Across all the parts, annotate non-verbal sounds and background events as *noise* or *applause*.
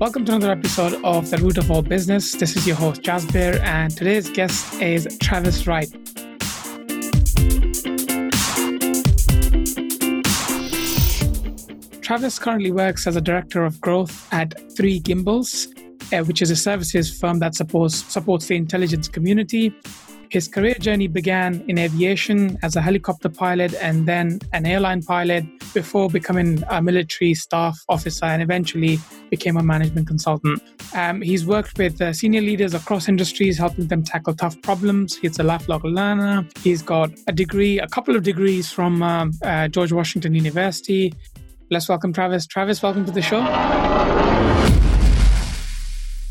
Welcome to another episode of The Root of All Business. This is your host, Jasbir, and today's guest is Travis Wright. Travis currently works as a director of growth at Three Gimbals, uh, which is a services firm that supports, supports the intelligence community his career journey began in aviation as a helicopter pilot and then an airline pilot before becoming a military staff officer and eventually became a management consultant. Um, he's worked with uh, senior leaders across industries, helping them tackle tough problems. He's a lifelong learner. He's got a degree, a couple of degrees from um, uh, George Washington University. Let's welcome Travis. Travis, welcome to the show.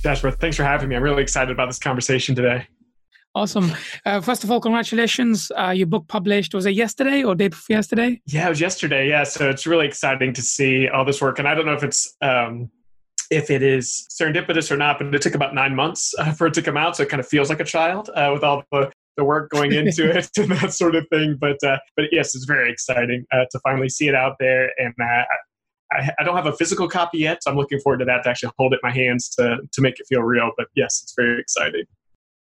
Joshua, thanks for having me. I'm really excited about this conversation today. Awesome. Uh, first of all, congratulations. Uh, your book published, was it yesterday or day before yesterday? Yeah, it was yesterday. Yeah. So it's really exciting to see all this work. And I don't know if it's, um, if it is serendipitous or not, but it took about nine months uh, for it to come out. So it kind of feels like a child uh, with all the, the work going into *laughs* it *laughs* and that sort of thing. But, uh, but yes, it's very exciting uh, to finally see it out there. And I, I, don't have a physical copy yet, so I'm looking forward to that to actually hold it in my hands to, to make it feel real. But yes, it's very exciting.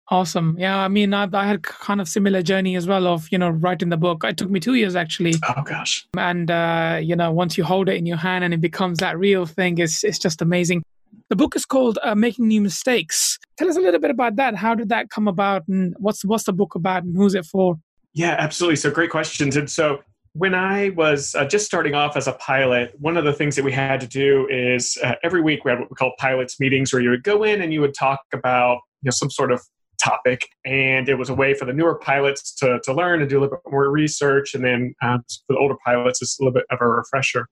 Awesome. Yeah, I mean, I, I, had kind of similar journey as well of you know writing the book. It took me two years actually. Oh gosh. And uh, you know, once you hold it in your hand and it becomes that real thing, it's it's just amazing. The book is called uh, "Making New Mistakes." Tell us a little bit about that. How did that come about, and what's what's the book about, and who's it for? Yeah, absolutely. So great questions. And so when I was uh, just starting off as a pilot, one of the things that we had to do is uh, every week we had what we call pilots meetings, where you would go in and you would talk about you know some sort of topic. And it was a way for the newer pilots to, to learn and do a little bit more research. And then um, for the older pilots, it's a little bit of a refresher.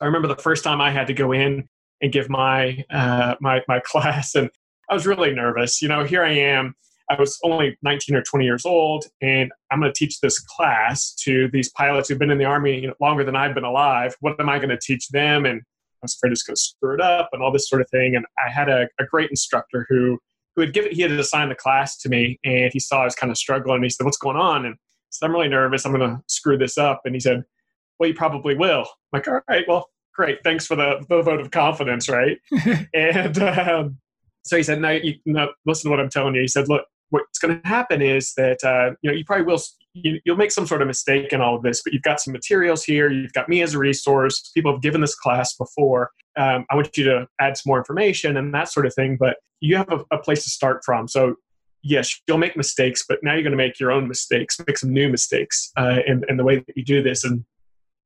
I remember the first time I had to go in and give my, uh, my, my *laughs* class, and I was really nervous. You know, here I am. I was only 19 or 20 years old, and I'm going to teach this class to these pilots who've been in the Army longer than I've been alive. What am I going to teach them? And I was afraid it's going to screw it up and all this sort of thing. And I had a, a great instructor who who had given he had assigned the class to me and he saw I was kind of struggling and he said, What's going on? And so I'm really nervous. I'm gonna screw this up. And he said, Well, you probably will. I'm like, all right, well, great. Thanks for the, the vote of confidence, right? *laughs* and um, so he said, no, you, no, listen to what I'm telling you. He said, look, what's going to happen is that uh, you know you probably will you, will make some sort of mistake in all of this but you've got some materials here you've got me as a resource people have given this class before um, i want you to add some more information and that sort of thing but you have a, a place to start from. So yes you'll make mistakes but now you're going to make your own mistakes make some new mistakes uh, in, in the way that you do this. And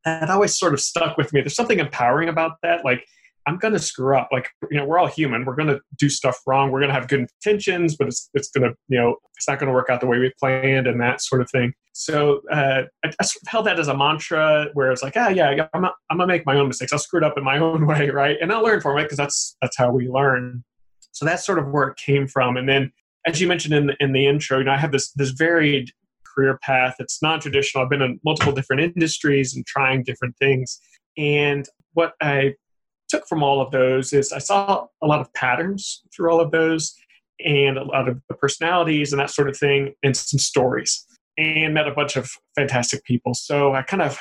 that always sort of stuck with me. There's something empowering about that. Like I'm going to screw up. Like, you know, we're all human. We're going to do stuff wrong. We're going to have good intentions, but it's, it's going to, you know, it's not going to work out the way we planned and that sort of thing. So uh, I, I sort of held that as a mantra where it's like, ah, yeah, I'm, not, I'm going to make my own mistakes. I'll screw it up in my *laughs* own way, right? And I'll learn from it because that's, that's how we learn. So that's sort of where it came from. And then, as you mentioned in the, in the intro, you know, I have this, this varied career path. It's non-traditional. I've been in multiple different industries and trying different things. And what I took from all of those is I saw a lot of patterns through all of those and a lot of the personalities and that sort of thing and some stories and met a bunch of fantastic people. So I kind of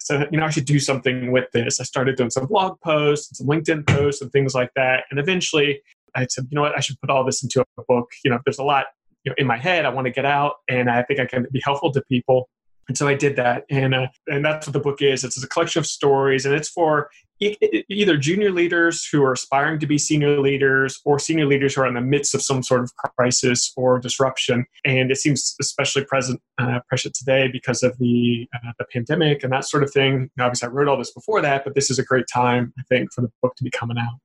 said, you know, I should do something with this. I started doing some blog posts and some LinkedIn posts and things like that. And eventually I said, you know what, I should put all this into a book. You know, there's a lot you know, in my head I want to get out and I think I can be helpful to people. And so I did that, and uh, and that's what the book is. It's a collection of stories, and it's for either junior leaders who are aspiring to be senior leaders, or senior leaders who are in the midst of some sort of crisis or disruption. And it seems especially present uh, present today because of the uh, the pandemic and that sort of thing. obviously, I wrote all this before that, but this is a great time, I think, for the book to be coming out.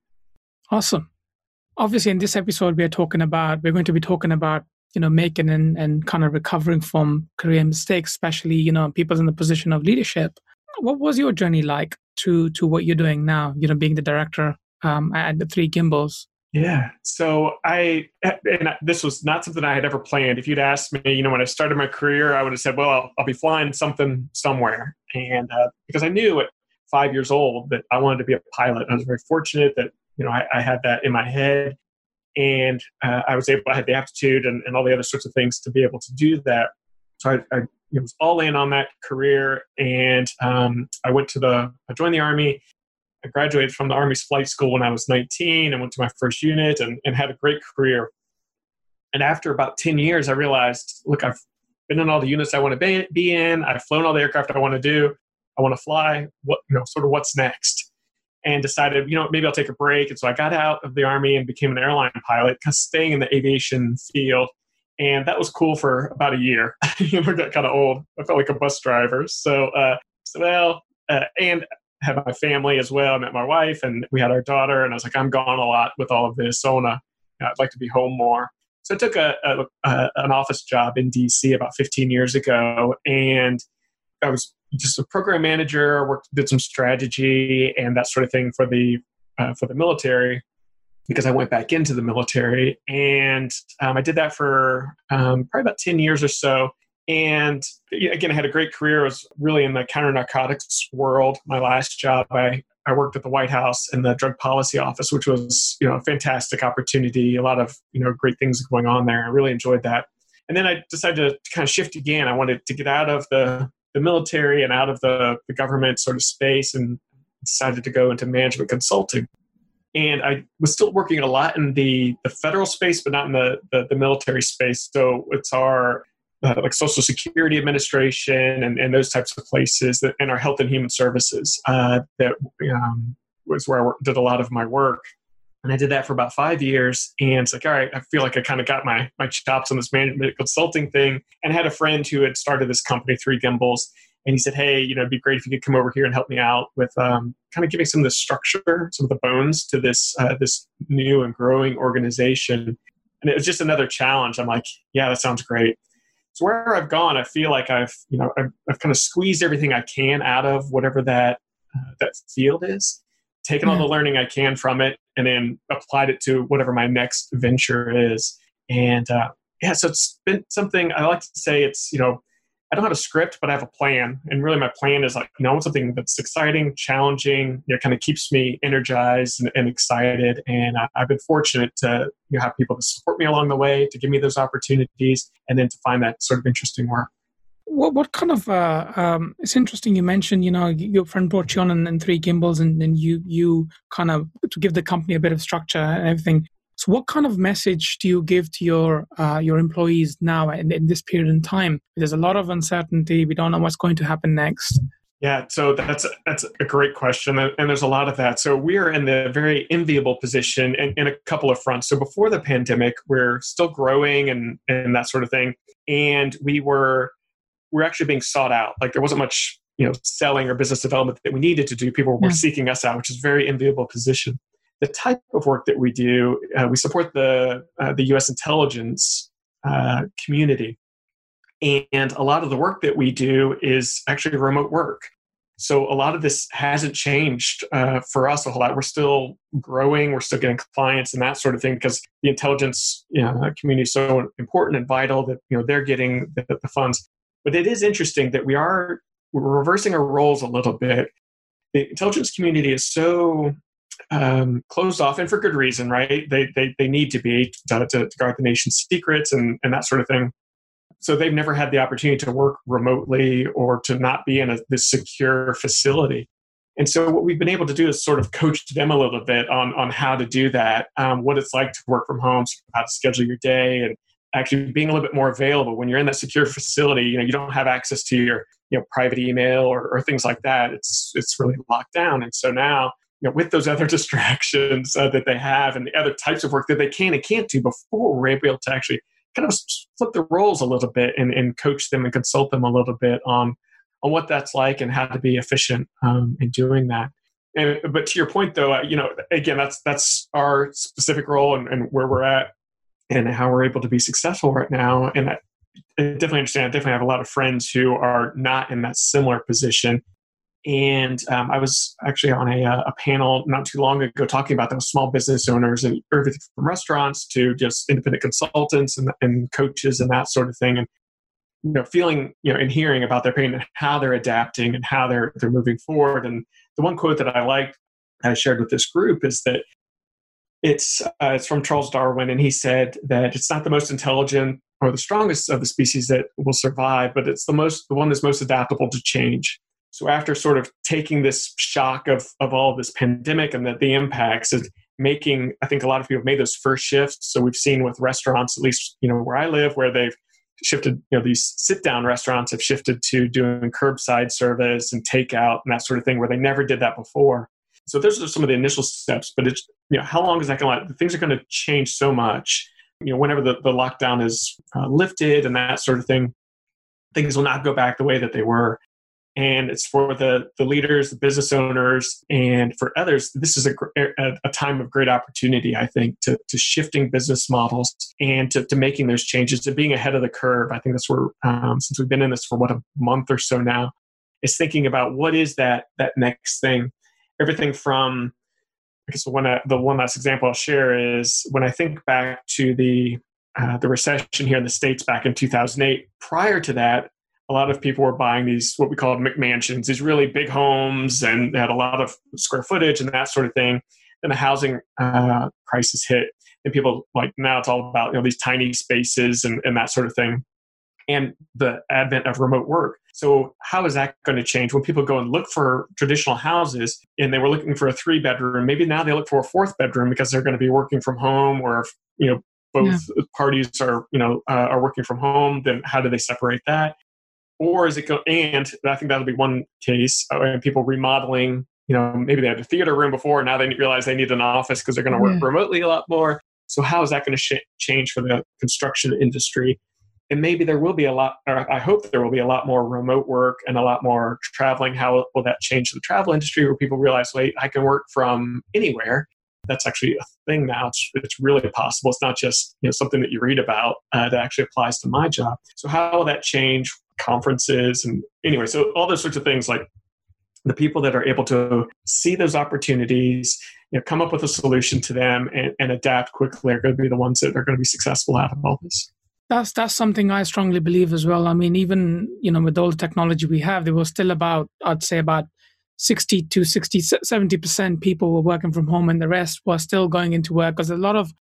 Awesome. Obviously, in this episode, we are talking about we're going to be talking about you know making and, and kind of recovering from career mistakes especially you know people in the position of leadership. What was your journey like to to what you're doing now you know being the director um, at the three gimbals? Yeah. So i and this was not something i had ever planned. If you'd asked me you know when i started my career i would have said well i'll, I'll be flying something somewhere. And uh, because i knew at five years old that i wanted to be a pilot. I was very fortunate that you know I, I had that in my head and uh, I was able, I had the aptitude and, and all the other sorts of things to be able to do that. So I, I was all in on that career, and um, I went to the, I joined the army, I graduated from the Army's flight school when I was 19 and went to my first unit and, and had a great career. And after about 10 years, I realized, look, I've been in all the units I want to be in. I've flown all the aircraft I want to do. I want to fly. What, you know, sort of what's next? And decided, you know, maybe I'll take a break. And so I got out of the Army and became an airline pilot, kind of staying in the aviation field. And that was cool for about a year. *laughs* know, got kind of old. I felt like a bus driver. So, uh, so well, uh, and had my family as well. I met my wife and we had our daughter. And I was like, I'm gone a lot with all of this. So I I'd like to be home more. So I took a, a, a, an office job in DC about 15 years ago, and I was just a program manager. Worked, did some strategy and that sort of thing for the uh, for the military because I went back into the military, and um, I did that for um, probably about 10 years or so. And again, I had a great career. I was really in the counter narcotics world. My last job, I, I worked at the White House in the Drug Policy Office, which was you know a fantastic opportunity. A lot of you know great things going on there. I really enjoyed that. And then I decided to kind of shift again. I wanted to get out of the the military and out of the, the government sort of space, and decided to go into management consulting. And I was still working a lot in the, the federal space, but not in the, the, the military space. So it's our uh, like Social Security Administration and, and those types of places, that, and our Health and Human Services uh, that um, was where I did a lot of my work. And I did that for about five years. And it's like, all right, I feel like I kind of got my, my chops on this management consulting thing. And I had a friend who had started this company, Three Gimbals. And he said, hey, you know, it'd be great if you could come over here and help me out with um, kind of giving some of the structure, some of the bones to this uh, this new and growing organization. And it was just another challenge. I'm like, yeah, that sounds great. So where I've gone, I feel like I've you know I've, I've kind of squeezed everything I can out of whatever that uh, that field is, taken all the learning I can from it, and then applied it to whatever my next venture is. And uh, yeah, so it's been something I like to say. It's you know I don't have a script, but I have a plan. And really, my plan is like, you know, I want something that's exciting, challenging, you know, kind of keeps me energized and, and excited. And I, have been fortunate to you know, have people to support me along the way, to give me those opportunities, and then to find that sort of interesting work. What, what kind of uh, um, it's interesting you mentioned you know your friend brought you on and, and three gimbals and then you you kind of to give the company a bit of structure and everything so, what kind of message do you give to your uh, your employees now in, in, this period in time? There's a lot of uncertainty. We don't know what's going to happen next. Yeah, so that's that's a great question, and there's a lot of that. So we are in the very enviable position in, in a couple of fronts. So before the pandemic, we're still growing and and that sort of thing, and we were we're actually being sought out. Like there wasn't much you know selling or business development that we needed to do. People were yeah. seeking us out, which is very enviable position the type of work that we do, uh, we support the uh, the U.S. intelligence uh, community, and a lot of the work that we do is actually remote work. So a lot of this hasn't changed uh, for us a whole lot. We're still growing, we're still getting clients and that sort of thing because the intelligence you know, community is so important and vital that you know they're getting the, the funds. But it is interesting that we are we're reversing our roles a little bit. The intelligence community is so um, closed off, and for good reason, right? They they, they need to be to, to, guard the nation's secrets and, and that sort of thing. So they've never had the opportunity to work remotely or to not be in a, this secure facility. And so what we've been able to do is sort of coach them a little bit on on how to do that, um, what it's like to work from home, how to schedule your day, and actually being a little bit more available when you're in that secure facility. You know, you don't have access to your you know private email or, or things like that. It's it's really locked down. And so now you know, with those other *laughs* distractions uh, that they have and the other types of work that they can and can't do before we're able to actually kind of flip the roles a little bit and, and coach them and consult them a little bit on on what that's like and how to be efficient um, in doing that. And, but to your point, though, uh, you know, again, that's that's our specific role and, and, where we're at and how we're able to be successful right now. And I, definitely understand. I definitely have a lot of friends who are not in that similar position and um, I was actually on a, uh, a, panel not too long ago talking about those small business owners and everything from restaurants to just independent consultants and, and coaches and that sort of thing. And you know, feeling you know and hearing about their pain and how they're adapting and how they're they're moving forward. And the one quote that I liked I shared with this group is that it's uh, it's from Charles Darwin, and he said that it's not the most intelligent or the strongest of the species that will survive, but it's the most the one that's most adaptable to change. So after sort of taking this shock of of all this pandemic and that the impacts is making, I think a lot of people have made those first shifts. So we've seen with restaurants, at least you know where I live, where they've shifted, you know, these sit down restaurants have shifted to doing curbside service and takeout and that sort of thing where they never did that before. So those are some of the initial steps, but it's, you know, how long is that going to, last? things are going to change so much. You know, whenever the, the lockdown is uh, lifted and that sort of thing, things will not go back the way that they were and it's for the the leaders the business owners and for others this is a, a, a, time of great opportunity i think to, to shifting business models and to, to making those changes to being ahead of the curve i think that's where um, since we've been in this for what a month or so now is thinking about what is that that next thing everything from I guess one, the one last example I'll share is when I think back to the uh, the recession here in the states back in 2008. Prior to that, a lot of people were buying these what we call McMansions, these really big homes, and they had a lot of square footage and that sort of thing. Then the housing uh, crisis hit, and people like now it's all about you know these tiny spaces and, and that sort of thing, and the advent of remote work. So how is that going to change when people go and look for traditional houses and they were looking for a three bedroom? Maybe now they look for a fourth bedroom because they're going to be working from home, or you know both yeah. parties are you know uh, are working from home. Then how do they separate that? or is it go and i think that'll be one case uh, and people remodeling you know maybe they had a theater room before now they realize they need an office because they're going to work yeah. remotely a lot more so how is that going to sh- change for the construction industry and maybe there will be a lot or i hope there will be a lot more remote work and a lot more traveling how will that change the travel industry where people realize wait i can work from anywhere that's actually a thing now. It's, it's really possible. It's not just you know something that you read about uh, that actually applies to my job. So how will that change conferences and anyway so all those sorts of things like the people that are able to see those opportunities you know come up with a solution to them and, and adapt quickly are going to be the ones that are going to be successful out of all this that's that's something I strongly believe as well. I mean, even you know, with all the technology we have, there was still about I'd say about 60 to 60 70 percent people were working from home, and the rest were still going into work because a lot of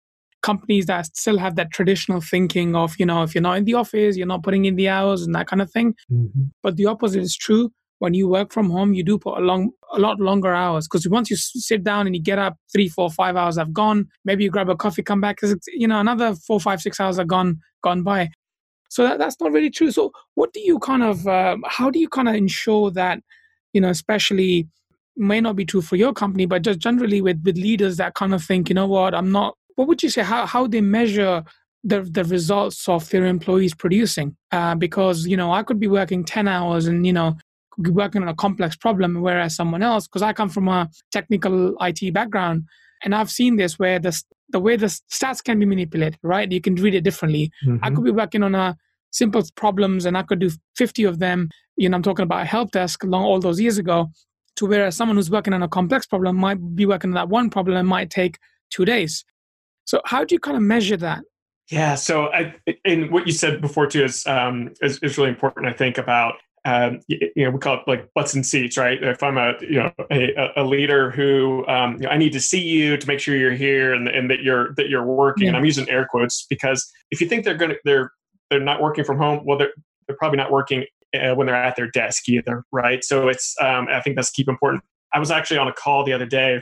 companies that still have that traditional thinking of, you know, if you're not in the office, you're not putting in the hours and that kind of thing. Mm-hmm. But the opposite is true. When you work from home, you do put a long, a lot longer hours because once you sit down and you get up, three, four, five hours have gone. Maybe you grab a coffee, come back you know another four, five, six hours are gone, gone by. So that, that's not really true. So what do you kind of, uh, how do you kind of ensure that, you know, especially may not be true for your company, but just generally with with leaders that kind of think, you know what, I'm not what would you say how, how they measure the, the results of their employees producing uh, because you know i could be working 10 hours and you know working on a complex problem whereas someone else because i come from a technical it background and i've seen this where the, the way the stats can be manipulated right you can read it differently mm-hmm. i could be working on a simple problems and i could do 50 of them you know i'm talking about a help desk long all those years ago to whereas someone who's working on a complex problem might be working on that one problem and might take two days so how do you kind of measure that? Yeah. So, I, and what you said before too is, um, is, is really important. I think about um, you, know we call it like butts and seats, right? If I'm a you know a, a leader who um, you know, I need to see you to make sure you're here and, and that you're that you're working. Yeah. And I'm using air quotes because if you think they're gonna they're they're not working from home, well they're they're probably not working uh, when they're at their desk either, right? So it's um, I think that's keep important. I was actually on a call the other day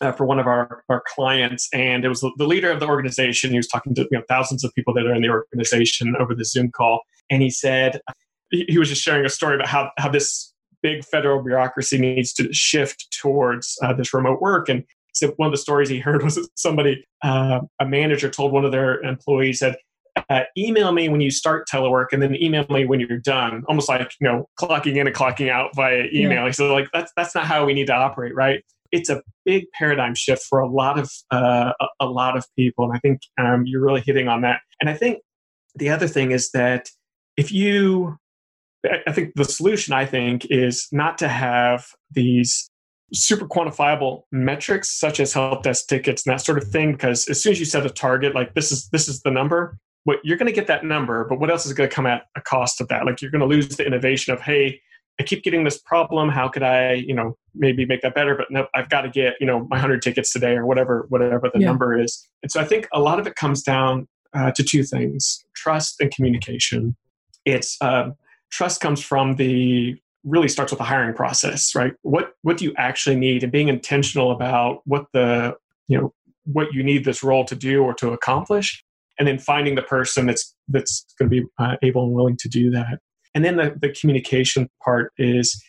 uh, for one of our, our clients, and it was the, the leader of the organization. He was talking to you know, thousands of people that are in the organization over the Zoom call, and he said he, was just sharing a story about how how this big federal bureaucracy needs to shift towards uh, this remote work. And so one of the stories he heard *laughs* was that somebody, uh, a manager, told one of their employees that. Uh, email me when you start telework and then email me when you're done almost like you know clocking in and clocking out via email yeah. so like that's that's not how we need to operate right it's a big paradigm shift for a lot of uh, a, a, lot of people, and I think um, you're really hitting on that. And I think the other thing is that if you, I think the solution I think is not to have these super quantifiable metrics such as help desk tickets and that sort of thing because as soon as you set a target like this is this is the number what you're going to get that number but what else is going to come at a cost of that like you're going to lose the innovation of hey I keep getting this problem. How could I, you know, maybe make that better? But no, I've got to get, you know, my hundred tickets today or whatever, whatever the yeah. number is. And so I think a lot of it comes down uh, to two things: trust and communication. It's uh, trust comes from the really starts with the hiring process, right? What what do you actually need, and being intentional about what the you know what you need this role to do or to accomplish, and then finding the person that's that's going to be uh, able and willing to do that. And then the, the communication part is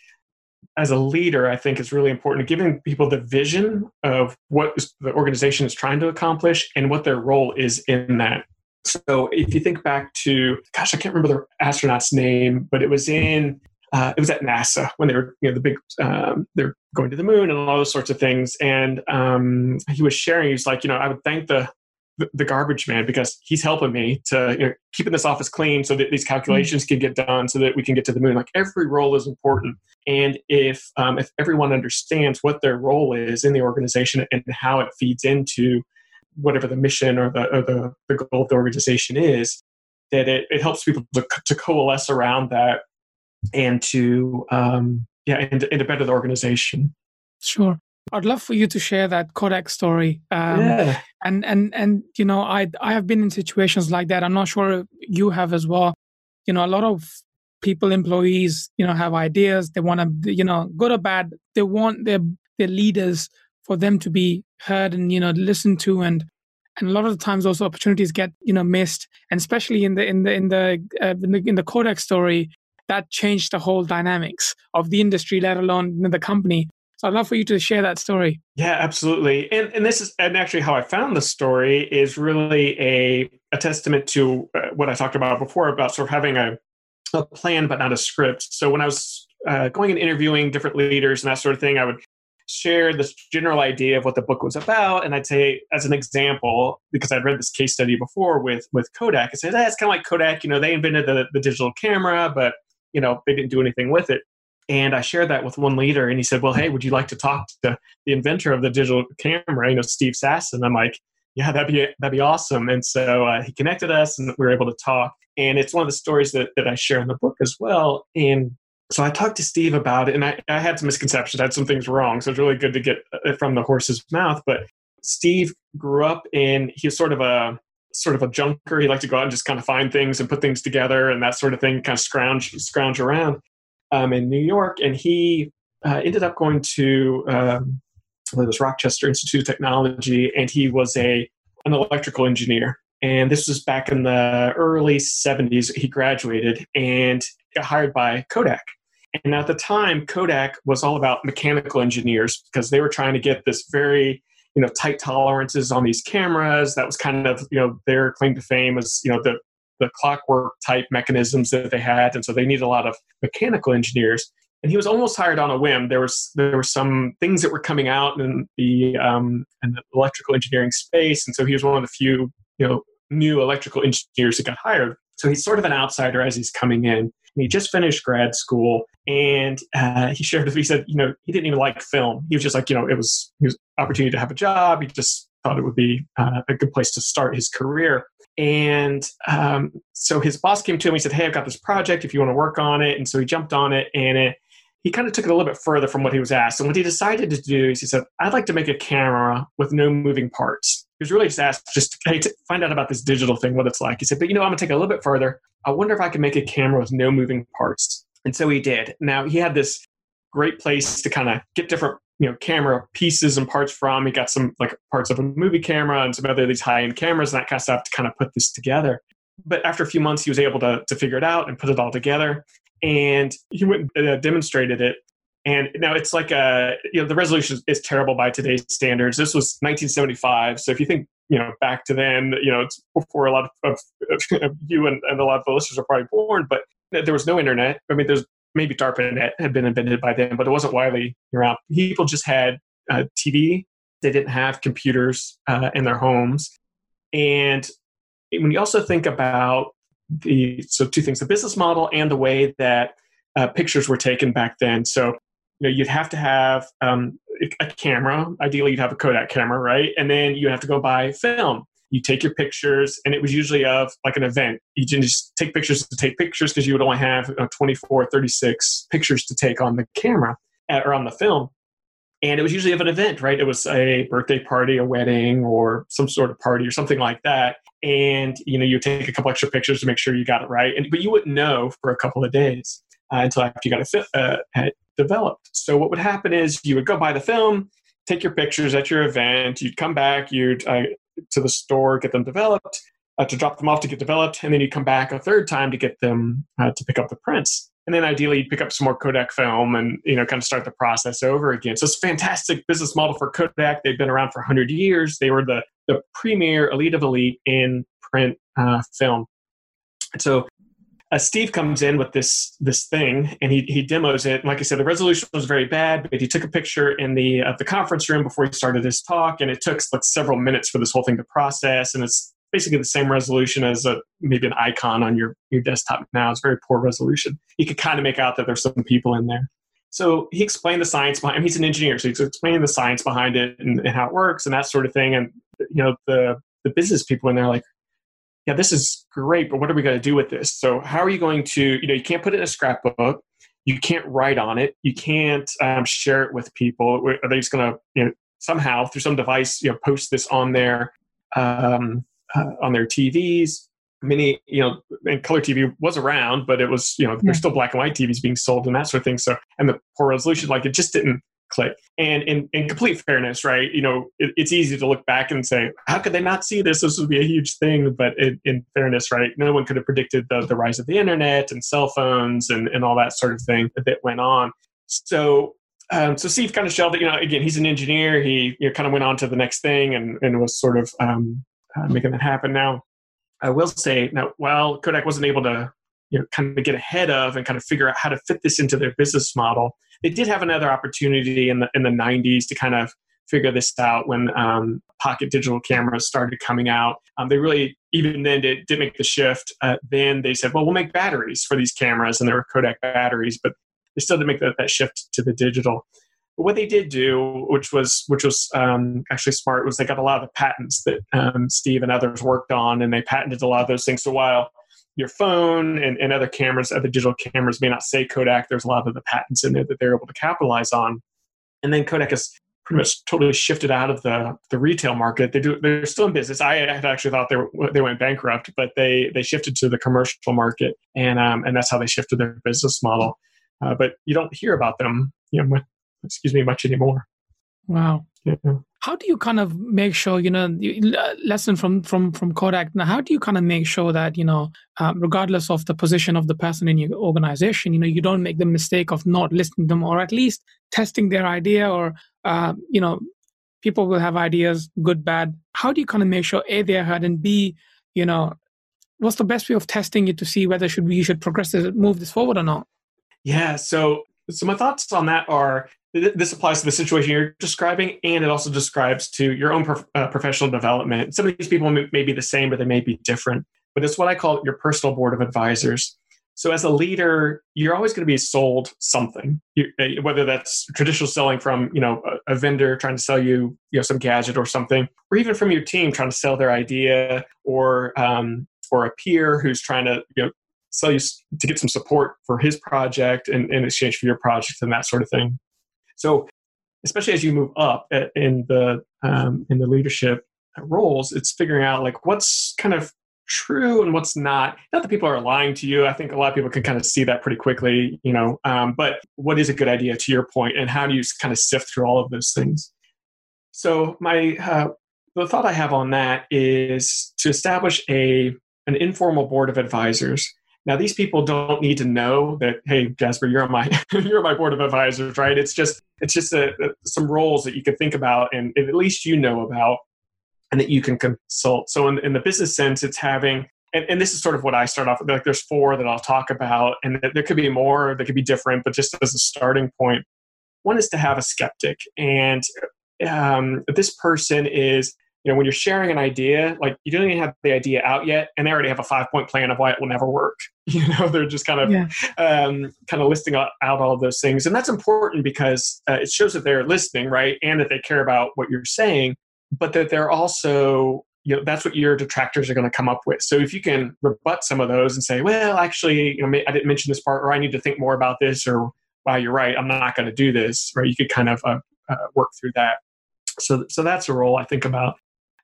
as a leader, I think is really important, giving people the vision of what the organization is trying to accomplish and what their role is in that. So if you think back to, gosh, I can't remember the astronaut's name, but it was in, uh, it was at NASA when they were, you know, the big, um, they're going to the moon and all those sorts of things. And um, he was sharing, he's like, you know, I would thank the the garbage man because he's helping me to you know, keeping this office clean so that these calculations can get done so that we can get to the moon. Like every role is important. And if um, if everyone understands what their role is in the organization and how it feeds into whatever the mission or the, or the, the goal of the organization is that it, it helps people to, to coalesce around that and to um, yeah and, and to better the organization sure I'd love for you to share that Kodak story. Um, yeah. And and and you know, I I have been in situations like that. I'm not sure you have as well. You know, a lot of people, employees, you know, have ideas. They want to, you know, good or bad. They want their their leaders for them to be heard and you know listened to and and a lot of the times also opportunities get you know missed and especially in the in the in the, uh, in, the in the kodak story that changed the whole dynamics of the industry let alone the company so I'd love for you to share that story. Yeah, absolutely. And and this is and actually how I found the story is really a a testament to uh, what I talked about before about sort of having a a plan but not a script. So when I was uh, going and interviewing different leaders and that sort of thing, I would share this general idea of what the book was about, and I'd say, as an example, because I'd read this case study before with with Kodak, I said, "It's kind of like Kodak. You know, they invented the the digital camera, but you know, they didn't do anything with it." And I shared that with one leader, and he said, "Well, hey, would you like to talk to the inventor of the digital camera? You know, Steve Sasson." I'm like, "Yeah, that'd be that'd be awesome." And so uh, he connected us, and we were able to talk. And it's one of the stories that that I share in the book as well. And so I talked to Steve about it, and I, I had some misconceptions, I had some things wrong. So it's really good to get it from the horse's mouth. But Steve grew up in he was sort of a sort of a junker. He liked to go out and just kind of find things and put things together and that sort of thing, kind of scrounge scrounge around um, in New York, and he uh, ended up going to um, it was Rochester Institute of Technology, and he was a an electrical engineer. And this was back in the early 70s. He graduated and got hired by Kodak. And at the time, Kodak was all about mechanical engineers because they were trying to get this very you know tight tolerances on these cameras. That was kind of you know their claim to fame as you know the the clockwork type mechanisms that they had, and so they needed a lot of mechanical engineers. And he was almost hired on a whim. There was there were some things that were coming out in the um, in the electrical engineering space, and so he was one of the few you know new electrical engineers that got hired. So he's sort of an outsider as he's coming in. And he just finished grad school, and uh, he shared with me. He said, you know, he didn't even like film. He was just like, you know, it was was opportunity to have a job. He just thought it would be uh, a good place to start his career. And um, so his boss came to him. He said, "Hey, I've got this project. If you want to work on it," and so he jumped on it, and it, he kind of took it a little bit further from what he was asked. And what he decided to do is he said, "I'd like to make a camera with no moving parts." He was really just asked, just hey, to find out about this digital thing, what it's like. He said, "But you know, I'm gonna take it a little bit further. I wonder if I can make a camera with no moving parts." And so he did. Now he had this great place to kind of get different you know camera pieces and parts from. He got some like parts of a movie camera and some other these high end cameras and that kind of stuff to kind of put this together. But after a few months, he was able to to figure it out and put it all together. And he went and uh, demonstrated it. And now it's like a you know the resolution is terrible by today's standards. This was 1975, so if you think you know back to then, you know it's before a lot of, of, of *laughs* you and, and a lot of the listeners are probably born. But there was no internet. I mean, there's maybe DARPANET had been invented by then, but it wasn't widely around. People just had uh, TV. They didn't have computers uh, in their homes. And when you also think about the, so two things, the business model and the way that uh, pictures were taken back then. So, you know, you'd have to have um, a camera. Ideally, you'd have a Kodak camera, right? And then you have to go buy film you take your pictures and it was usually of like an event. You can just take pictures to take pictures because you would only have you know, 24 36 pictures to take on the camera uh, or on the film. And it was usually of an event right? It was a birthday party a wedding or some sort of party or something like that. And you know you take a couple extra pictures to make sure you got it right. And but you wouldn't know for a couple of days uh, until after you got it uh, developed. So what would happen is you would go buy the film, take your pictures at your event, you'd come back, you'd uh, to the store, get them developed, uh, to drop them off to get developed, and then you'd come back a third time to get them uh, to pick up the prints. And then ideally you'd pick up some more Kodak film and you know kind of start the process over again. So it's a fantastic business model for Kodak. They've been around for 100 years. They were the the premier elite of elite in print uh, film. So uh, Steve comes in with this this thing and he he demos it. And like I said, the resolution was very bad, but he took a picture in the uh, the conference room before he started his talk, and it took like several minutes for this whole thing to process. And it's basically the same resolution as a maybe an icon on your your desktop now. It's very poor resolution. You could kind of make out that there's some people in there. So he explained the science behind. I mean, he's an engineer, so he's explaining the science behind it and, and how it works and that sort of thing. And you know, the the business people in there like, yeah, this is great, but what are we going to do with this? So how are you going to? You know, you can't put it in a scrapbook. You can't write on it. You can't um, share it with people. Are they just going to you know somehow through some device you know post this on their um, uh, on their TVs. Many, you know, and color TV was around, but it was, you know, yeah. there's still black and white TVs being sold and that sort of thing. So, and the poor resolution, like it just didn't click. And in, in complete fairness, right, you know, it, it's easy to look back and say, how could they not see this? This would be a huge thing. But in, in fairness, right, no one could have predicted the, the rise of the internet and cell phones and, and all that sort of thing that went on. So um, so Steve kind of shelved it. You know, again, he's an engineer. He you know, kind of went on to the next thing and, and was sort of um, uh, making that happen. Now, I will say now, while Kodak wasn't able to you know kind of get ahead of and kind of figure out how to fit this into their business model, they did have another opportunity in the in the 90s to kind of figure this out when um, pocket digital cameras started coming out. Um, they really, even then, did, did make the shift. Uh, then they said, well, we'll make batteries for these cameras, and there were Kodak batteries, but they still didn't make that, that shift to the digital. But what they did do, which was which was um, actually smart, was they got a lot of the patents that um, Steve and others worked on, and they patented a lot of those things. So while your phone and, and other cameras, other digital cameras may not say Kodak, there's a lot of the patents in there that they're able to capitalize on. And then Kodak has pretty much totally shifted out of the, the retail market. They do they're still in business. I had actually thought they were, they went bankrupt, but they they shifted to the commercial market, and um, and that's how they shifted their business model. Uh, but you don't hear about them, you know, excuse me much anymore wow yeah. How do you kind of make sure you know lesson from from from kodak now how do you kind of make sure that you know um, regardless of the position of the person in your organization you know you don't make the mistake of not listening to them or at least testing their idea or uh, you know people will have ideas good bad. How do you kind of make sure a they're heard and b you know what's the best way of testing it to see whether should we should progress this move this forward or not? Yeah so so my thoughts on that are this applies to the situation you're describing and it also describes to your own prof- uh, professional development. Some of these people may, may, be the same but they may be different. But it's what i call your personal board of advisors. So as a leader you're always going to be sold something. You, uh, whether that's traditional selling from you know a, a, vendor trying to sell you you know some gadget or something or even from your team trying to sell their idea or um, or a peer who's trying to you know sell you to get some support for his project in, in exchange for your project and that sort of thing so, especially as you move up in the um, in the leadership roles, it's figuring out like what's kind of true and what's not. Not that people are lying to you. I think a lot of people can kind of see that pretty quickly, you know. Um, but what is a good idea to your point, and how do you kind of sift through all of those things? So, my uh, the thought I have on that is to establish a an informal board of advisors now, these people don't need to know that, hey, Jasbir, you're on my *laughs* you're on my board of advisors, right? It's just it's just a, some roles that you can think about and, and, at least you know about and that you can consult. So in, in the business sense, it's having and, and, this is sort of what I start off with. Like there's four that I'll talk about, and there could be more, that could be different, but just as a starting point, one is to have a skeptic. And um, this person is you know when you're sharing an idea like you don't even have the idea out yet and they already have a five point plan of why it will never work. *laughs* You know they're just kind of yeah. um, kind of listing out, out, all of those things and that's important because uh, it shows that they're listening right and that they care about what you're saying but that they're also you know that's what your detractors are going to come up with. So if you can rebut some of those and say well actually you know i didn't mention this part or i need to think more about this or wow you're right i'm not going to do this right you could kind of uh, uh, work through that. So so that's a role i think about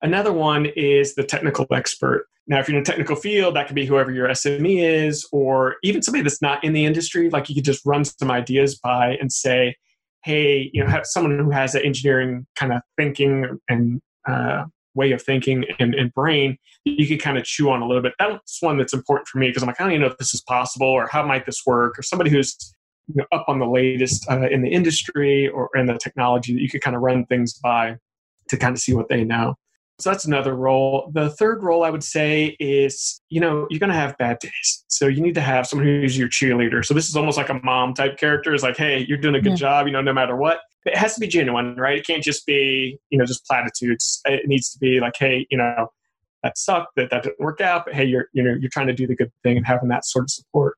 Another one is the technical expert. Now, if you're in a technical field, that could be whoever your SME is, or even somebody that's not in the industry. Like you could just run some ideas by and say, hey, you know, have someone who has an engineering kind of thinking and uh, way of thinking and, and brain, you can kind of chew on a little bit. That's one that's important for me because I'm like, I don't even know if this is possible or how might this work, or somebody who's you know, up on the latest uh, in the industry or in the technology that you could kind of run things by to kind of see what they know. So that's another role. The third role I would say is, you know, you're going to have bad days. So you need to have someone who's your cheerleader. So this is almost like a mom type character. Is like, hey, you're doing a good yeah. job, you know, no matter what. But it has to be genuine, right? It can't just be, you know, just platitudes. It needs to be like, hey, you know, that sucked, that that didn't work out, but hey, you're, you know, you're trying to do the good thing and having that sort of support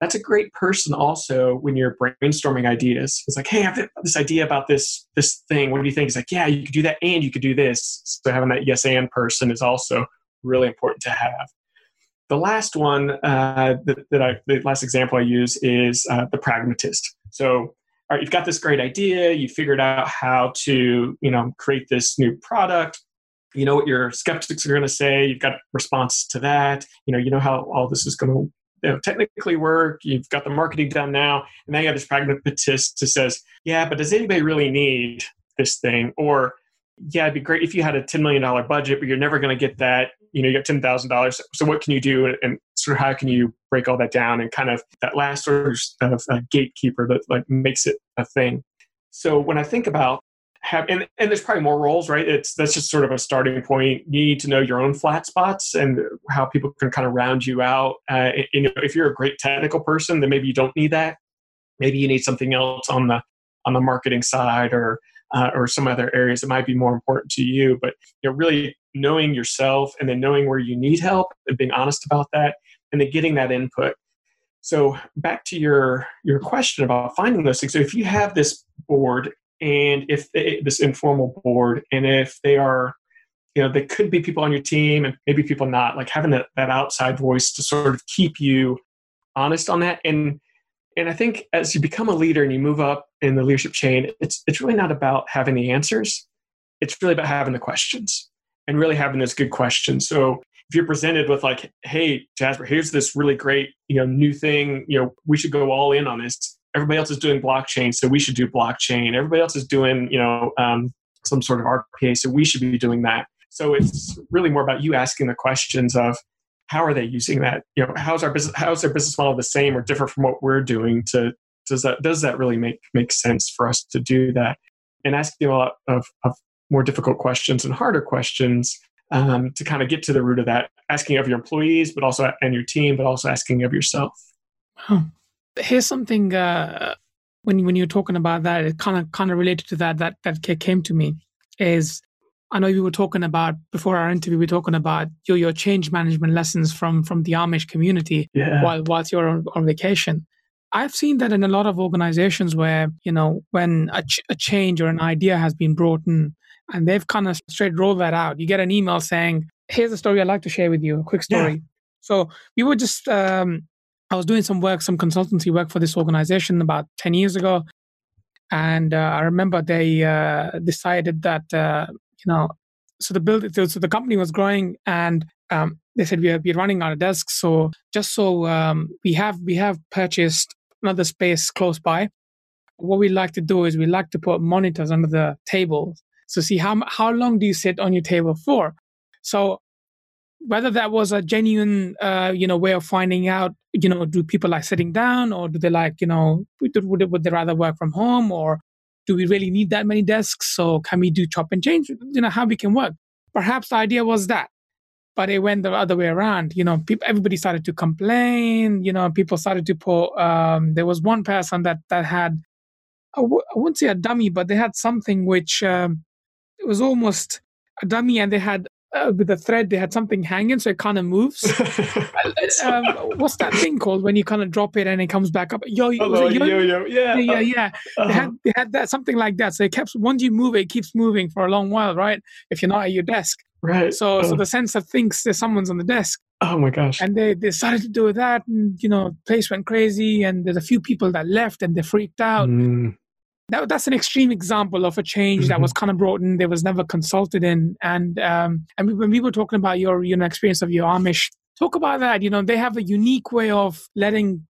that's a great person also when you're brainstorming ideas. It's like, hey, I have this idea about this this thing. What do you think? It's like, yeah, you could do that and you could do this. So having that yes and person is also really important to have. The last one uh, that, that, I, the last example I use is uh, the pragmatist. So, all right, you've got this great idea. You figured out how to, you know, create this new product. You know what your skeptics are going to say. You've got response to that. You know, you know how all this is going to you know, technically work. You've got the marketing done now, and now you have this pragmatist who says, "Yeah, but does anybody really need this thing?" Or, "Yeah, it'd be great if you had a ten million dollar budget, but you're never going to get that. You know, you got ten thousand dollars. So what can you do, and sort of how can you break all that down and kind of that last sort of uh, gatekeeper that like makes it a thing." So when I think about have and, and there's probably more roles right? It's that's just sort of a starting point. You need to know your own flat spots and how people can kind of round you out. Uh, you know if you're a great technical person then maybe you don't need that. Maybe you need something else on the on the marketing side or uh, or some other areas that might be more important to you. But you know really knowing yourself and then knowing where you need help and being honest about that and then getting that input. So back to your your question about finding those things. So if you have this board and if they, this informal board and if they are you know there could be people on your team and maybe people not like having that, that outside voice to sort of keep you honest on that. And and i think as you become a leader and you move up in the leadership chain it's it's really not about having the answers. It's really about having the questions and really having those good questions. So if you're presented with like hey jasbir here's this really great you know new thing you know we should go all in on this everybody else is doing blockchain, so we should do blockchain. Everybody else is doing, you know, um, some sort of RPA, so we should be doing that. So it's really more about you asking the questions of how are they using that? You know, how's our business? How's their business model the same or different from what we're doing? To does that does that really make make sense for us to do that? And asking a lot of, of more difficult questions and harder questions um, to kind of get to the root of that. Asking of your employees, but also and your team, but also asking of yourself. Wow here's something uh, when when you're talking about that, it kind of kind of related to that that that came to me is I know we were talking about before our interview. We are talking about your your change management lessons from from the Amish community yeah. while whilst you're on, on, vacation. I've seen that in a lot of organizations where you know when a, ch- a change or an idea has been brought in, and they've kind of straight rolled that out. You get an email saying, "Here's a story I'd like to share with you. A quick story." Yeah. So we were just um, I was doing some work, some consultancy work for this organization about 10 years ago. And uh, I remember they uh, decided that, uh, you know, so the build, so the company was growing and um, they said we are, we're running out of desks. So just so um, we have, we have purchased another space close by. What we like to do is we like to put monitors under the table. So see how, how long do you sit on your table for? So whether that was a genuine uh, you know way of finding out you know do people like sitting down or do they like you know would, would they rather work from home or do we really need that many desks so can we do chop and change? You know how we can work. Perhaps the idea was that but it went the other way around. You know people everybody started to complain you know people started to put um, there was one person that that had I wouldn't say a dummy but they had something which um, it was almost a dummy and they had uh, with the thread they had something hanging so it kind of moves. *laughs* Um, what's that thing called when you kind of drop it and it comes back up? Yo yo, yo, yo, yo. yeah yeah yeah, yeah. Uh-huh. They, had, they had that something like that. So it kept once you move it, it keeps moving for a long while right? If you're not at your desk. Right so so the sensor thinks there's someone's on the desk. Oh my gosh. And they, they started to do that and you know place went crazy and there's a few people that left and they freaked out. Mm. That, that's an extreme example of a change mm-hmm. that was kind of brought in. There was never consulted in, and um, and when we were talking about your you know experience of your Amish, talk about that. You know, they have a unique way of letting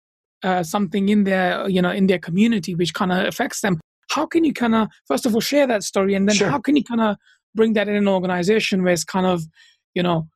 uh, something in their you know in their community which kind of affects them. How can you kind of first of all share that story, and then sure. how can you kind of bring that in an organization where it's kind of you know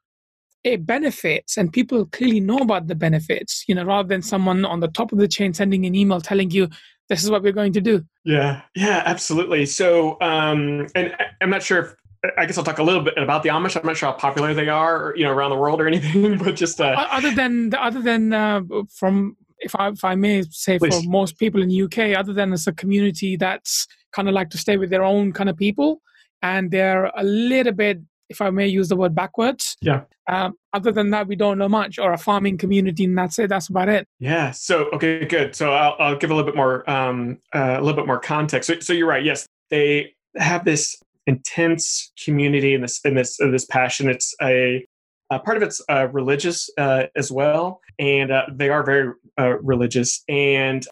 it benefits and people clearly know about the benefits you know rather than someone on the top of the chain sending an email telling you this is what we're going to do yeah yeah absolutely so um and i'm not sure if I guess I'll talk a little bit about the Amish. I'm not sure how popular they are, you know, around the world or anything, *laughs* but just uh, other than other than uh, from if I if I may say Please. for most people in the UK, other than it's a community that's kind of like to stay with their own kind of people, and they're a little bit if I may use the word backwards. Yeah. Um, other than that, we don't know much, or a farming community, and that's it. That's about it. Yeah. So okay, good. So I'll, I'll give a little bit more um, uh, a little bit more context. So, so, you're right. Yes, they have this intense community and this and this uh, this passion. It's a uh, part of it's uh, religious uh, as well, and uh, they are very uh, religious, and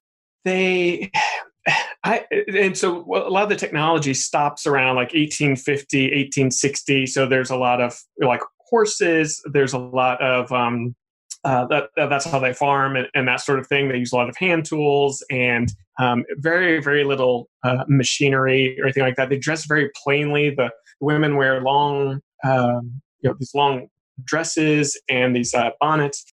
they I, and so a lot of the technology stops around like 1850, 1860. So there's a lot of like horses. There's a lot of um, uh, that, that's how they farm and, and, that sort of thing. They use a lot of hand tools and um, very, very little uh, machinery or anything like that. They dress very plainly. The women wear long, um, you know, these long dresses and these uh, bonnets.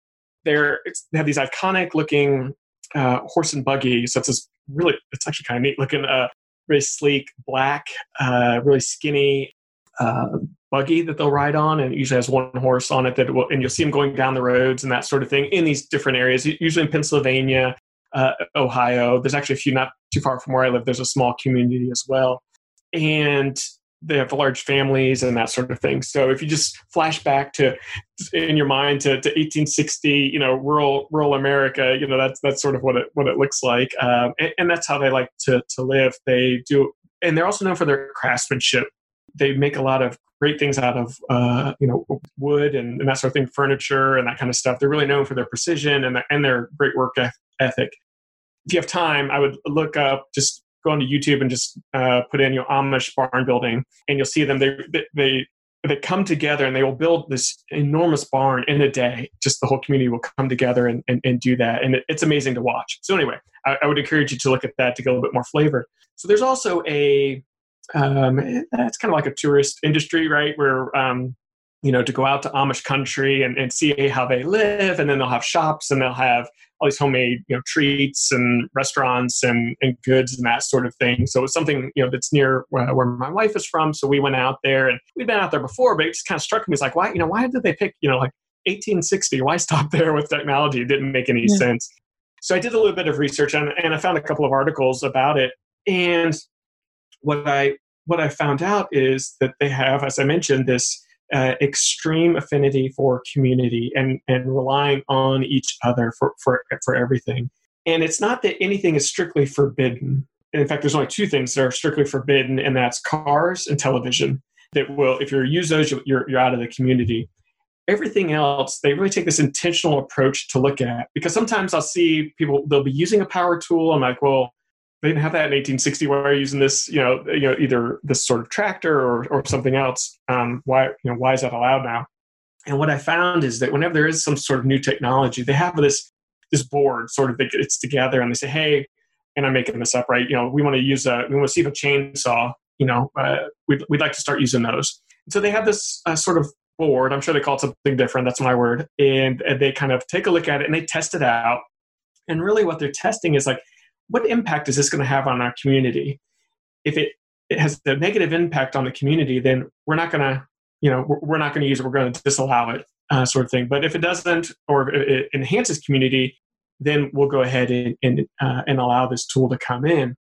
They're, they have these iconic looking uh, horse and buggy. So it's this really, it's actually kind of neat looking, uh, really sleek, black, uh, really skinny uh, buggy that they'll ride on, and usually has one horse on it that will, and you'll see them going down the roads and that sort of thing in these different areas. Usually in Pennsylvania, uh, Ohio. There's actually a few not too far from where I live. There's a small community as well, and they have large families and that sort of thing. So if you just flash back to in your mind to, to 1860, you know, rural rural America, you know, that's that's sort of what it what it looks like, um, and, and, that's how they like to to live. They do, and they're also known for their craftsmanship. They make a lot of great things out of uh, you know wood and, and, that sort of thing, furniture and that kind of stuff. They're really known for their precision and their, and their great work ethic. If you have time, I would look up just go onto YouTube and just uh, put in your Amish barn building, and you'll see them. They they they come together and they will build this enormous barn in a day. Just the whole community will come together and, and, and do that. And it, it's amazing to watch. So, anyway, I, I, would encourage you to look at that to get a little bit more flavor. So, there's also a, um, it's kind of like a tourist industry, right? Where um, you know, to go out to Amish country and, and see how they live. And then they'll have shops and they'll have all these homemade, you know, treats and restaurants and, and goods and that sort of thing. So it's something, you know, that's near where, where my wife is from. So we went out there and we'd been out there before, but it just kind of struck me as like, why, you know, why did they pick, you know, like 1860? Why stop *laughs* there with technology? It didn't make any yeah. sense. So I did a little bit of research and, and I found a couple of articles about it. And what I what I found out is that they have, as I mentioned, this uh, extreme affinity for community and, and relying on each other for, for, for everything. And it's not that anything is strictly forbidden. In fact, there's only two things that are strictly forbidden, and that's cars and television. That will, if you use those, you're, you're out of the community. Everything else, they really take this intentional approach to look at because sometimes I'll see people, they'll be using a power tool. I'm like, well, they didn't have that in 1860. Why are you using this? You know, you know, either this sort of tractor or or something else. Um, why you know why is that allowed now? And what I found is that whenever there is some sort of new technology, they have this this board sort of that gets together and they say, hey, and I'm making this up, right? You know, we want to use a we want to see if a chainsaw. You know, uh, we'd we'd like to start using those. So they have this uh, sort of board. I'm sure they call it something different. That's my word. And, and they kind of take a look at it and they test it out. And really, what they're testing is like what impact is this going to have on our community? If it, it has a negative impact on the community, then we're not going to, you know, we're not going to use it. We're going to disallow it, uh, sort of thing. But if it doesn't, or it enhances community, then we'll go ahead and and, uh, and allow this tool to come in.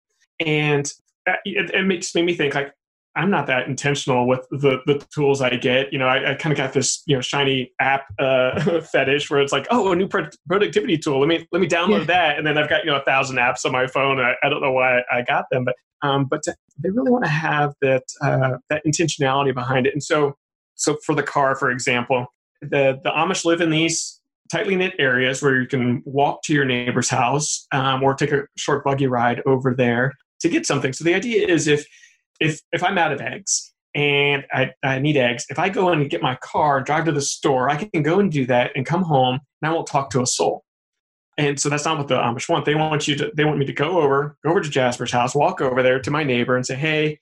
And uh, it, it makes made me think like I'm not that intentional with the the tools I get. You know, I, I kind of got this you know shiny app uh, *laughs* fetish where it's like, oh, a new pro- productivity tool. Let me let me download yeah. that, and then I've got you know a thousand apps on my phone. I, I don't know why I got them, but um, but to, they really want to have that uh, that intentionality behind it. And so so for the car, for example, the the Amish live in these tightly knit areas where you can walk to your neighbor's house um, or take a short buggy ride over there to get something. So the idea is if if if I'm out of eggs and I, I need eggs, if I go and get my car and drive to the store, I can go and do that and come home and I won't talk to a soul. And so that's not what the Amish want. They want you to they want me to go over, go over to Jasbir's house, walk over there to my neighbor and say, Hey,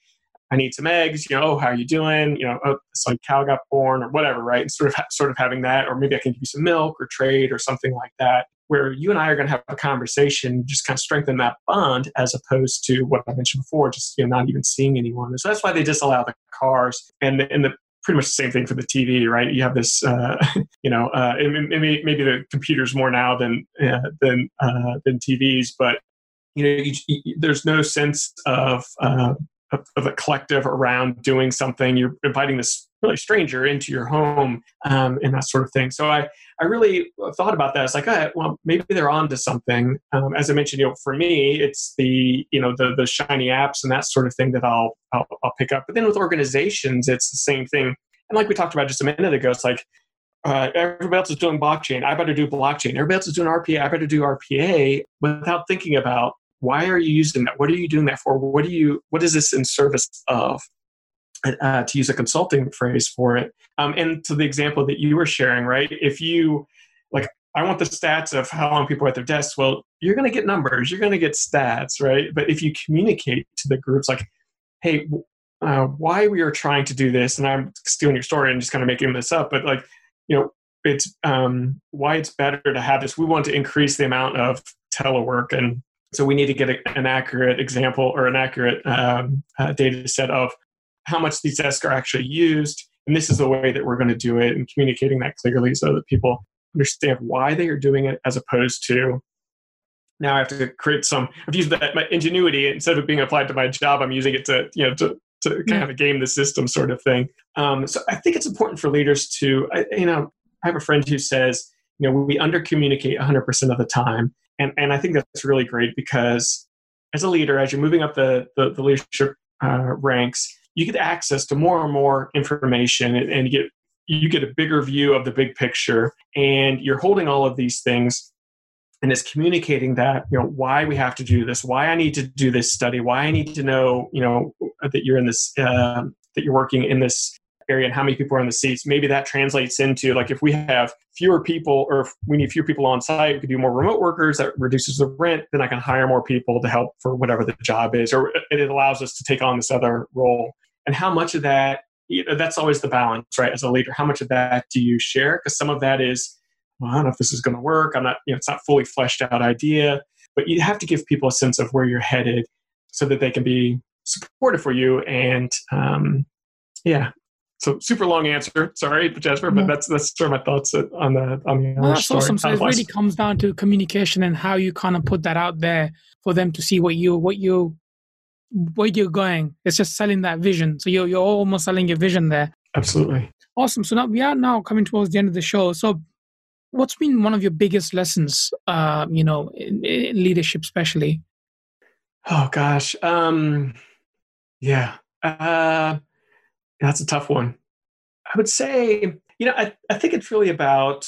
I need some eggs. You know, how are you doing? You know, oh, some cow got born or whatever, right? And sort of sort of having that, or maybe I can give you some milk or trade or something like that where you and I are going to have a conversation, just kind of strengthen that bond, as opposed to what I mentioned before, just you know not even seeing anyone. so that's why they disallow the cars and the, and the pretty much the same thing for the TV, right? You have this, uh, *laughs* you know, uh, maybe maybe the computers more now than uh, than uh, than TVs, but you know, you, you, there's no sense of uh, of, of a collective around doing something. You're inviting this really stranger into your home um, and that sort of thing. So I, I really thought about that. It's like, well, maybe they're on to something. Um, as I mentioned, you know, for me, it's the, you know, the, the shiny apps and that sort of thing that I'll, I'll, I'll pick up. But then with organizations, it's the same thing. And like we talked about just a minute ago, it's like, uh, everybody else is doing blockchain. I better do blockchain. Everybody else is doing RPA. I better do RPA without thinking about why are you using that? What are you doing that for? What do you? What is this in service of? Uh, to use a consulting phrase for it. Um, and to the example that you were sharing, right? If you like, I want the stats of how long people are at their desks. Well, you're going to get numbers, you're going to get stats, right? But if you communicate to the groups, like, hey, uh, why we are trying to do this, and I'm stealing your story and just kind of making this up, but like, you know, it's um, why it's better to have this. We want to increase the amount of telework and so we need to get a, an accurate example or an accurate um, uh, data set of how much these desks are actually used. And this is the way that we're going to do it and communicating that clearly so that people understand why they are doing it as opposed to now I have to create some, I've used that my ingenuity instead of being applied to my job, I'm using it to, you know, to, to kind of game the system sort of thing. Um, so I think it's important for leaders to, I, you know, I have a friend who says, you know, we under communicate 100% of the time. And and I think that's really great because as a leader, as you're moving up the the, the leadership uh, ranks, you get access to more and more information, and, and you get you get a bigger view of the big picture, and you're holding all of these things and it's communicating that you know why we have to do this why i need to do this study why i need to know you know that you're in this uh, that you're working in this area and how many people are in the seats. Maybe that translates into like if we have fewer people or if we need fewer people on site, we could do more remote workers. That reduces the rent. Then I can hire more people to help for whatever the job is, or it allows us to take on this other role. And how much of that? You know, that's always the balance, right? As a leader, how much of that do you share? Because some of that is, well, I don't know if this is going to work. I'm not, you know, it's not fully fleshed out idea, but you have to give people a sense of where you're headed so that they can be supportive for you and um, yeah so super long answer. Sorry, Jasbir, but that's that's sort of my thoughts on the on the. Well, that's story. awesome. So it really comes down to communication and how you kind of put that out there for them to see what you what you where you're going. It's just selling that vision. So you're you're almost selling your vision there. Absolutely. Awesome. So now we are now coming towards the end of the show. So what's been one of your biggest lessons uh, you know, in, in leadership especially? Oh gosh. Um yeah. Uh that's a tough one. I would say, you know, I, I think it's really about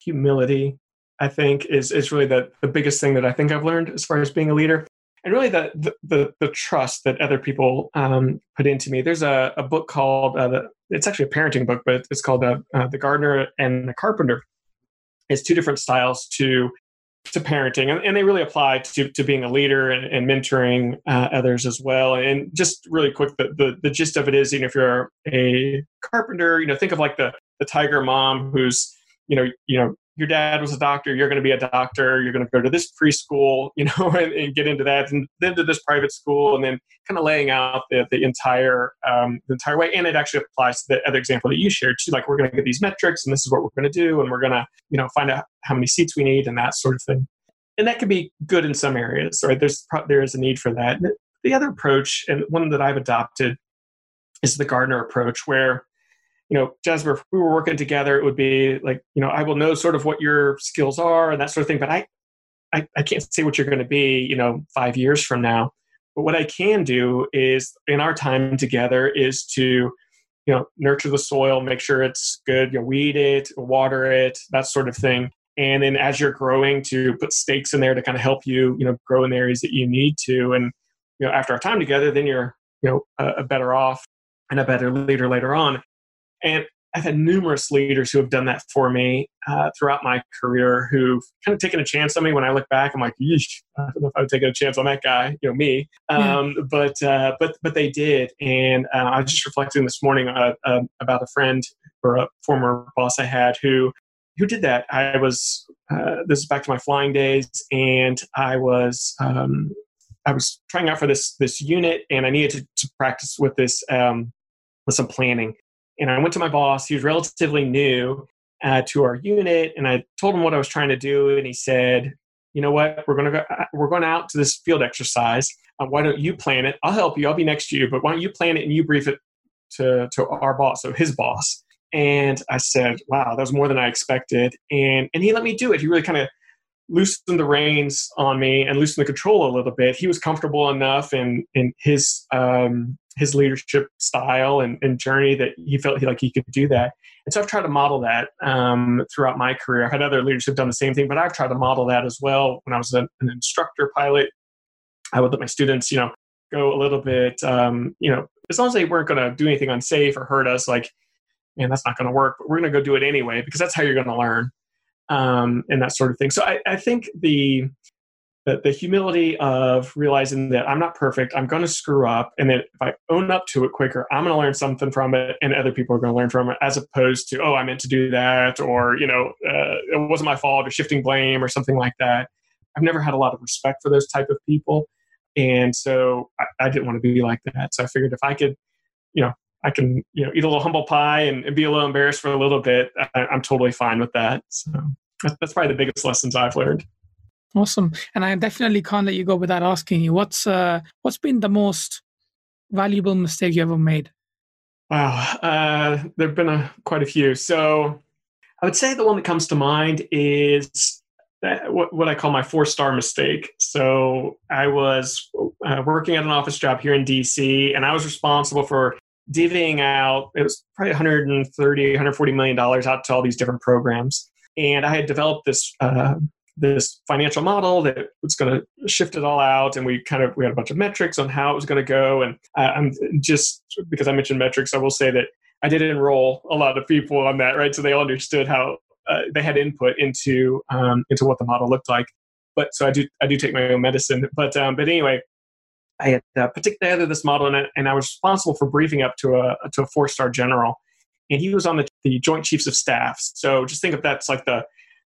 humility. I think is is really the, the biggest thing that I think I've learned as far as being a leader, and really the the, the, the trust that other people um, put into me. There's a, a book called uh, the, it's actually a parenting book, but it's called uh, uh, the Gardener and the Carpenter. It's two different styles to to parenting and, and, they really apply to, to being a leader and, and mentoring uh, others as well. And just really quick the, the, the, gist of it is you know if you're a carpenter you know think of like the, the tiger mom who's you know you know your dad was a doctor, you're going to be a doctor, you're going to go to this preschool, *laughs* you know, and, and, get into that, and then to this private school, and then kind of laying out the, the entire um, the entire way. And it actually applies to the other example that you shared too. Like we're going to get these metrics, and this is what we're going to do, and we're going to you know find out how many seats we need, and that sort of thing. And that can be good in some areas, right? There's there is a need for that. The other approach, and one that I've adopted, is the Gardener approach, where you know, Jasbir, if we were working together, it would be like, you know, I will know sort of what your skills are and that sort of thing, but I, I, I can't say what you're going to be, you know, five years from now. But what I can do is in our time together is to, you know, nurture the soil, make sure it's good, you know, weed it, water it, that sort of thing. And then as you're growing, to put stakes in there to kind of help you, you know, grow in the areas that you need to. And you know after our time together then you're you know a, a better off and a better leader later on and I've had numerous leaders who have done that for me uh, throughout my career who've kind of taken a chance on me. When I look back, I'm like, Yeesh, I don't know if I would take a chance on that guy, you know, me. Um, yeah. But uh, but but they did, and uh, I was just reflecting this morning uh, um, about a friend or a former boss I had who who did that. I was uh, this is back to my flying days, and I was. Um, I was trying out for this this unit, and I needed to, to practice with this um, with some planning and I went to my boss. He was relatively new uh, to our unit, and I told him what I was trying to do, and he said, "You know what? We're going to go. Uh, we're going out to this field exercise. Uh, why don't you plan it? I'll help you. I'll be next to you, but why don't you plan it and you brief it to to our boss, so his boss." And I said, "Wow, that was more than I expected." And and he let me do it. He really kind of loosened the reins on me and loosened the control a little bit. He was comfortable enough in in his um, his leadership style and, and journey that he felt he, like he could do that. And so I've tried to model that um, throughout my career. I've had other leaders who've done the same thing, but I've tried to model that as well. When I was an, an instructor pilot, I would let my students, you know, go a little bit, um, you know, as long as they weren't going to do anything unsafe or hurt us, like, man, that's not going to work, but we're going to go do it anyway because that's how you're going to learn um, and that sort of thing. So I, I think the the, the humility of realizing that I'm not perfect, I'm going to screw up, and that if I own up to it quicker, I'm going to learn something from it, and other people are going to learn from it, as opposed to, oh, I meant to do that, or you know, uh, it wasn't my fault, or shifting blame, or something like that. I've never had a lot of respect for those type of people, and so I, I didn't want to be like that. So I figured if I could, you know, I can, you know, eat a little humble pie and, and be a little embarrassed for a little bit, I, am totally fine with that. So that's probably the biggest lessons I've learned. Awesome. And I definitely can't let you go without asking you what's uh, what's been the most valuable mistake you ever made? Wow, uh, there've been a, quite a few. So I would say the one that comes to mind is what, what I call my four star mistake. So I was uh, working at an office job here in DC, and I was responsible for divvying out. It was probably 130, 140 million dollars out to all these different programs, and I had developed this uh, this financial model that was going to shift it all out and we kind of we had a bunch of metrics on how it was going to go. And i'm just because i mentioned metrics i will say that i did enroll a lot of people on that right? So they all understood how uh, they had input into um, into what the model looked like. But so i do i do take my own medicine. But um, but anyway i had uh, put together this model and, and i was responsible for briefing up to a to a four star general and he was on the, the joint chiefs of staff so just think of that's like the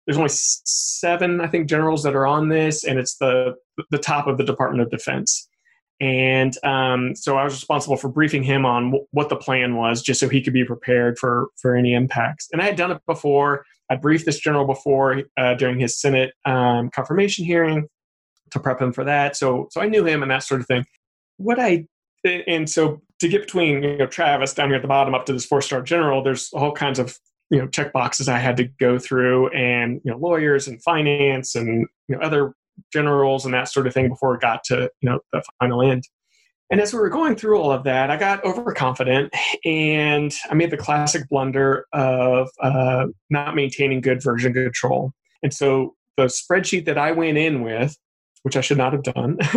there's only seven, I think, generals that are on this, and it's the the top of the Department of Defense. And um, so I was responsible for briefing him on w- what the plan was, just so he could be prepared for for any impacts. And I had done it before. I briefed this general before uh, during his Senate um, confirmation hearing to prep him for that. So so I knew him and that sort of thing. What I and so to get between you know Travis down here at the bottom up to this four star general, there's all kinds of you know check boxes I had to go through, and you know lawyers and finance and you know other generals and that sort of thing before it got to you know the final end. And as we were going through all of that, I got overconfident and I made the classic blunder of uh, not maintaining good version control. And so the spreadsheet that I went in with, which I should not have done, *laughs*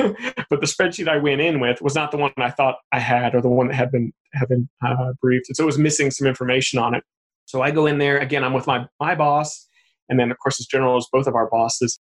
but the spreadsheet I went in with was not the one I thought I had or the one that had been had been uh, briefed. And so it was missing some information on it. So I go in there again. I'm with my my boss, and then of course as general is both of our bosses.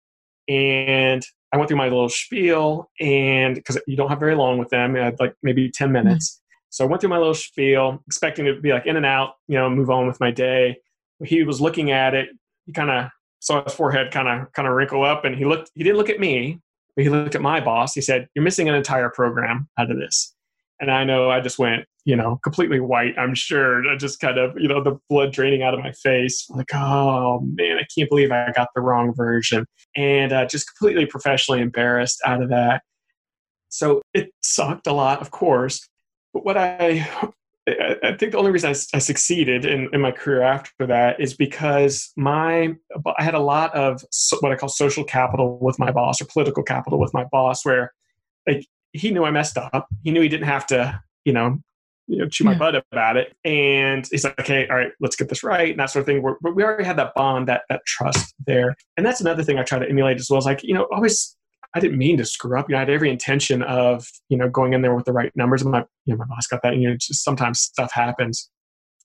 And I went through my little spiel, and because you don't have very long with them, I had like maybe ten mm-hmm. minutes. Mm-hmm. So I went through my little spiel, expecting to be like in and out, you know, move on with my day. He was looking at it. He kind of saw his forehead kind of kind of wrinkle up, and he looked. He didn't look at me, he looked at my boss. He said, "You're missing an entire program out of this." And I know I just went, you know, completely white, I'm sure. I just kind of, you know, the blood draining out of my face. like, oh man, I can't believe I got the wrong version. And uh, just completely professionally embarrassed out of that. So it sucked a lot, of course. But what I, I think the only reason I, I succeeded in, in my career after that is because my, I had a lot of what I call social capital with my boss or political capital with my boss, where like he knew I messed up. He knew he didn't have to, you know, you know, chew my yeah. butt about it. And he's like, okay, all right, let's get this right, and that sort of thing. We're, we already had that bond, that that trust there. And that's another thing I try to emulate as well. Is like, you know, always I didn't mean to screw up. You know, I had every intention of, you know, going in there with the right numbers. And my, you know, my boss got that. You know, just sometimes stuff happens.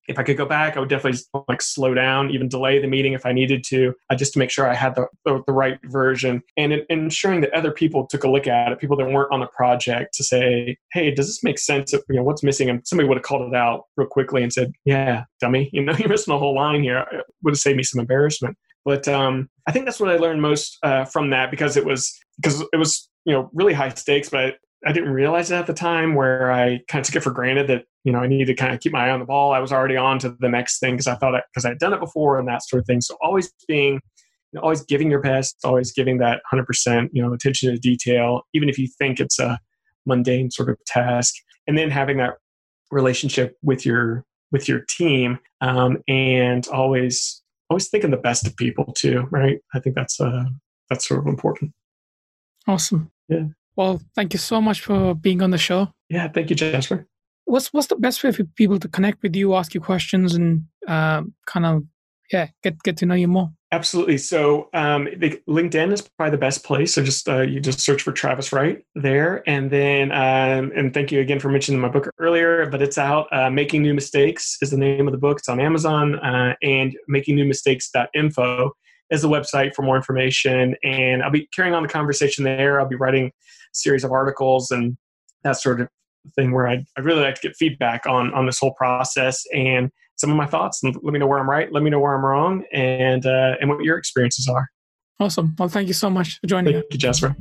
If I could go back, I would definitely like slow down, even delay the meeting if I needed to, uh, just to make sure I had the, the, the right version and in, ensuring that other people took a look at it, people that weren't on the project to say, hey, does this make sense? You know, what's missing? And somebody would have called it out real quickly and said, yeah, dummy, *laughs* you know, you're missing a whole line here. It would have saved me some embarrassment. But um, I think that's what I learned most uh, from that because it was because it was you know really high stakes, but I didn't realize it at the time where I kind of took it for granted that you know I needed to kind of keep my eye on the ball. I was already on to the next thing because I thought because I had done it before and that sort of thing. So always being you know, always giving your best, always giving that 100% you know attention to detail, even if you think it's a mundane sort of task, and then having that relationship with your with your team um, and always always thinking the best of people too, right? I think that's uh that's sort of important. Awesome. Yeah. Well, thank you so much for being on the show. Yeah, thank you, Jasbir. What's what's the best way for people to connect with you, ask you questions, and uh, kind of yeah, get get to know you more? Absolutely. So um, the, LinkedIn is probably the best place. So just uh, you just search for Travis Wright there, and then um, and thank you again for mentioning my book earlier. But it's out. Uh, Making New Mistakes is the name of the book. It's on Amazon, uh, and makingnewmistakes.info is the website for more information. And I'll be carrying on the conversation there. I'll be writing a series of articles and that sort of thing where I'd, I'd really like to get feedback on on this whole process and some of my thoughts and let me know where I'm right, let me know where I'm wrong, and uh, and what your experiences are. Awesome. Well, thank you so much for joining. Thank you, Jasbir.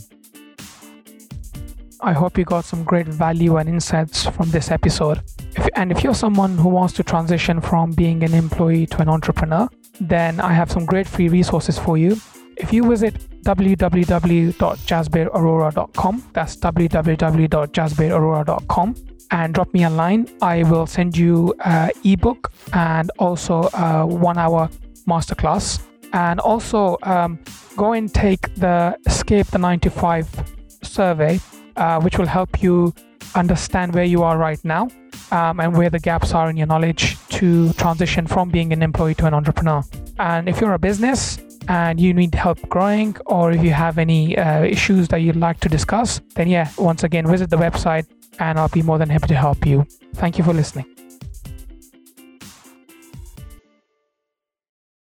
I hope you got some great value and insights from this episode. If, and if you're someone who wants to transition from being an employee to an entrepreneur, then I have some great free resources for you. If you visit www.jasbirarora.com, that's www.jasbirarora.com, and drop me a line. I will send you an ebook and also a one hour masterclass. And also um, go and take the Escape the 9 to 5 survey, uh, which will help you understand where you are right now um, and where the gaps are in your knowledge to transition from being an employee to an entrepreneur. And if you're a business, and you need help growing, or if you have any uh, issues that you'd like to discuss, then yeah, once again, visit the website and I'll be more than happy to help you. Thank you for listening.